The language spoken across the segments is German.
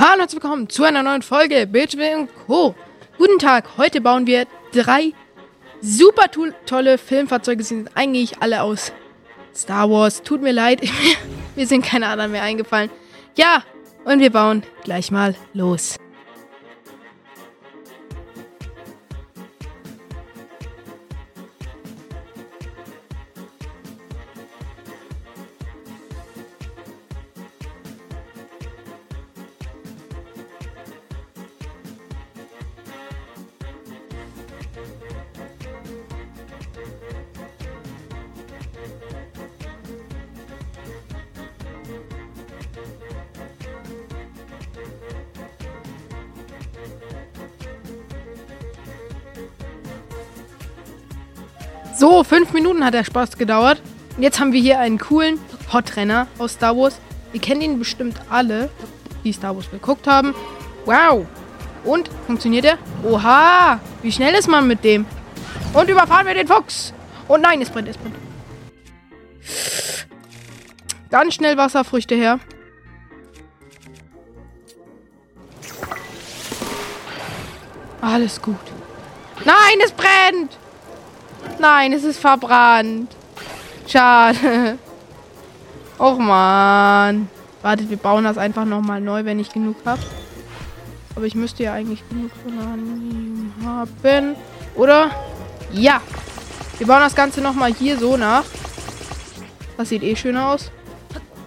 Hallo und herzlich willkommen zu einer neuen Folge Bildschirm Co. Guten Tag, heute bauen wir drei super to tolle Filmfahrzeuge. Sie sind eigentlich alle aus Star Wars. Tut mir leid, mir sind keine anderen mehr eingefallen. Ja, und wir bauen gleich mal los. So, fünf Minuten hat der Spaß gedauert. Jetzt haben wir hier einen coolen Hot-Renner aus Star Wars. Ihr kennt ihn bestimmt alle, die Star Wars geguckt haben. Wow. Und, funktioniert er? Oha, wie schnell ist man mit dem? Und überfahren wir den Fuchs. Und nein, es brennt, es brennt. Ganz schnell Wasserfrüchte her. Alles gut. Nein, es brennt! Nein, es ist verbrannt. Schade. Och man. Wartet, wir bauen das einfach nochmal neu, wenn ich genug habe. Aber ich müsste ja eigentlich genug von haben. Oder? Ja. Wir bauen das Ganze nochmal hier so nach. Das sieht eh schön aus.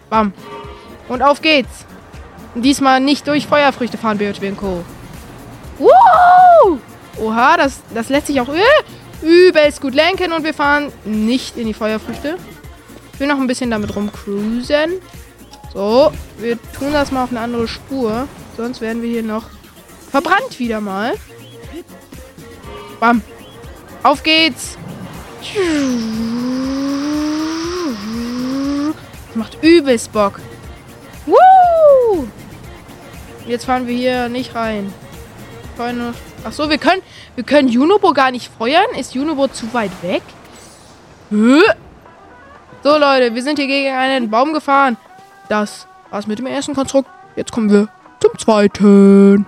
Bam. Und auf geht's. Diesmal nicht durch Feuerfrüchte fahren, BHW Co. Woo! Oha, das, das lässt sich auch... Äh, übelst gut lenken und wir fahren nicht in die Feuerfrüchte. Ich will noch ein bisschen damit rumcruisen. So, wir tun das mal auf eine andere Spur. Sonst werden wir hier noch verbrannt wieder mal. Bam. Auf geht's. Das macht übelst Bock. Woo! Jetzt fahren wir hier nicht rein. Ach so, wir können, wir können Junobo gar nicht feuern. Ist Junobo zu weit weg? So, Leute, wir sind hier gegen einen Baum gefahren. Das war's mit dem ersten Konstrukt. Jetzt kommen wir zum zweiten.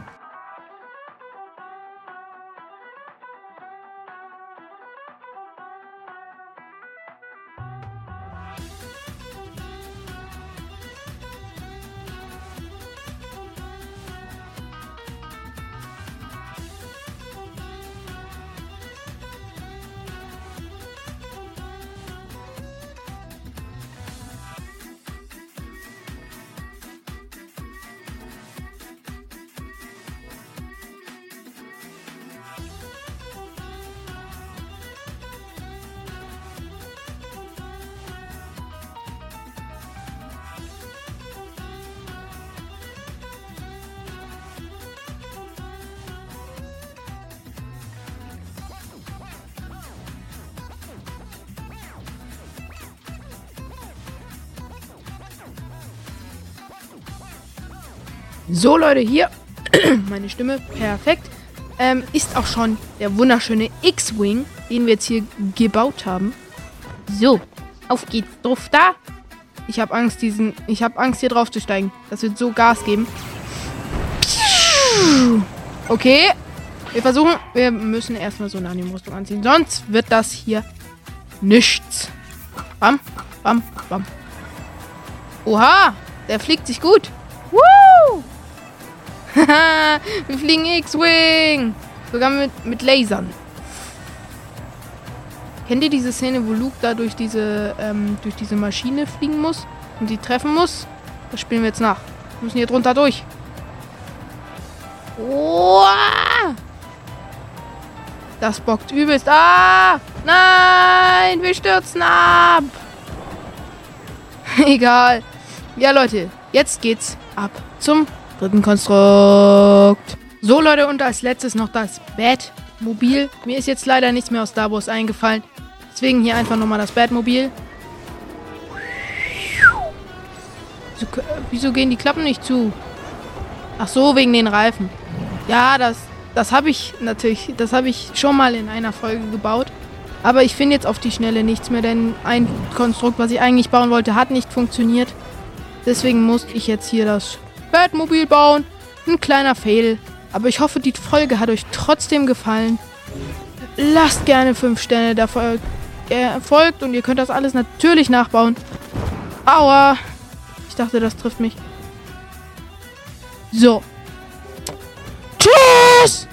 So, Leute, hier meine Stimme perfekt. Ähm, ist auch schon der wunderschöne X-Wing, den wir jetzt hier gebaut haben. So, auf geht's drauf da. Ich habe Angst, diesen, ich habe Angst, hier drauf zu steigen. Das wird so Gas geben. Okay, wir versuchen, wir müssen erstmal so eine Anime-Rüstung anziehen. Sonst wird das hier nichts. Bam, bam, bam. Oha, der fliegt sich gut. Woo! wir fliegen X-Wing. Sogar mit, mit Lasern. Kennt ihr diese Szene, wo Luke da durch diese, ähm, durch diese Maschine fliegen muss und sie treffen muss? Das spielen wir jetzt nach. Wir müssen hier drunter durch. Oh! Das bockt übelst. Ah! Nein! Wir stürzen ab! Egal. Ja, Leute. Jetzt geht's ab zum dritten Konstrukt. So, Leute, und als letztes noch das Batmobil. Mir ist jetzt leider nichts mehr aus Star Wars eingefallen. Deswegen hier einfach nochmal das Batmobil. So, wieso gehen die Klappen nicht zu? Ach so, wegen den Reifen. Ja, das, das habe ich natürlich, das habe ich schon mal in einer Folge gebaut. Aber ich finde jetzt auf die Schnelle nichts mehr, denn ein Konstrukt, was ich eigentlich bauen wollte, hat nicht funktioniert. Deswegen musste ich jetzt hier das Batmobil bauen. Ein kleiner Fail. Aber ich hoffe, die Folge hat euch trotzdem gefallen. Lasst gerne 5 Sterne da äh, folgt und ihr könnt das alles natürlich nachbauen. Aua. Ich dachte, das trifft mich. So. Tschüss!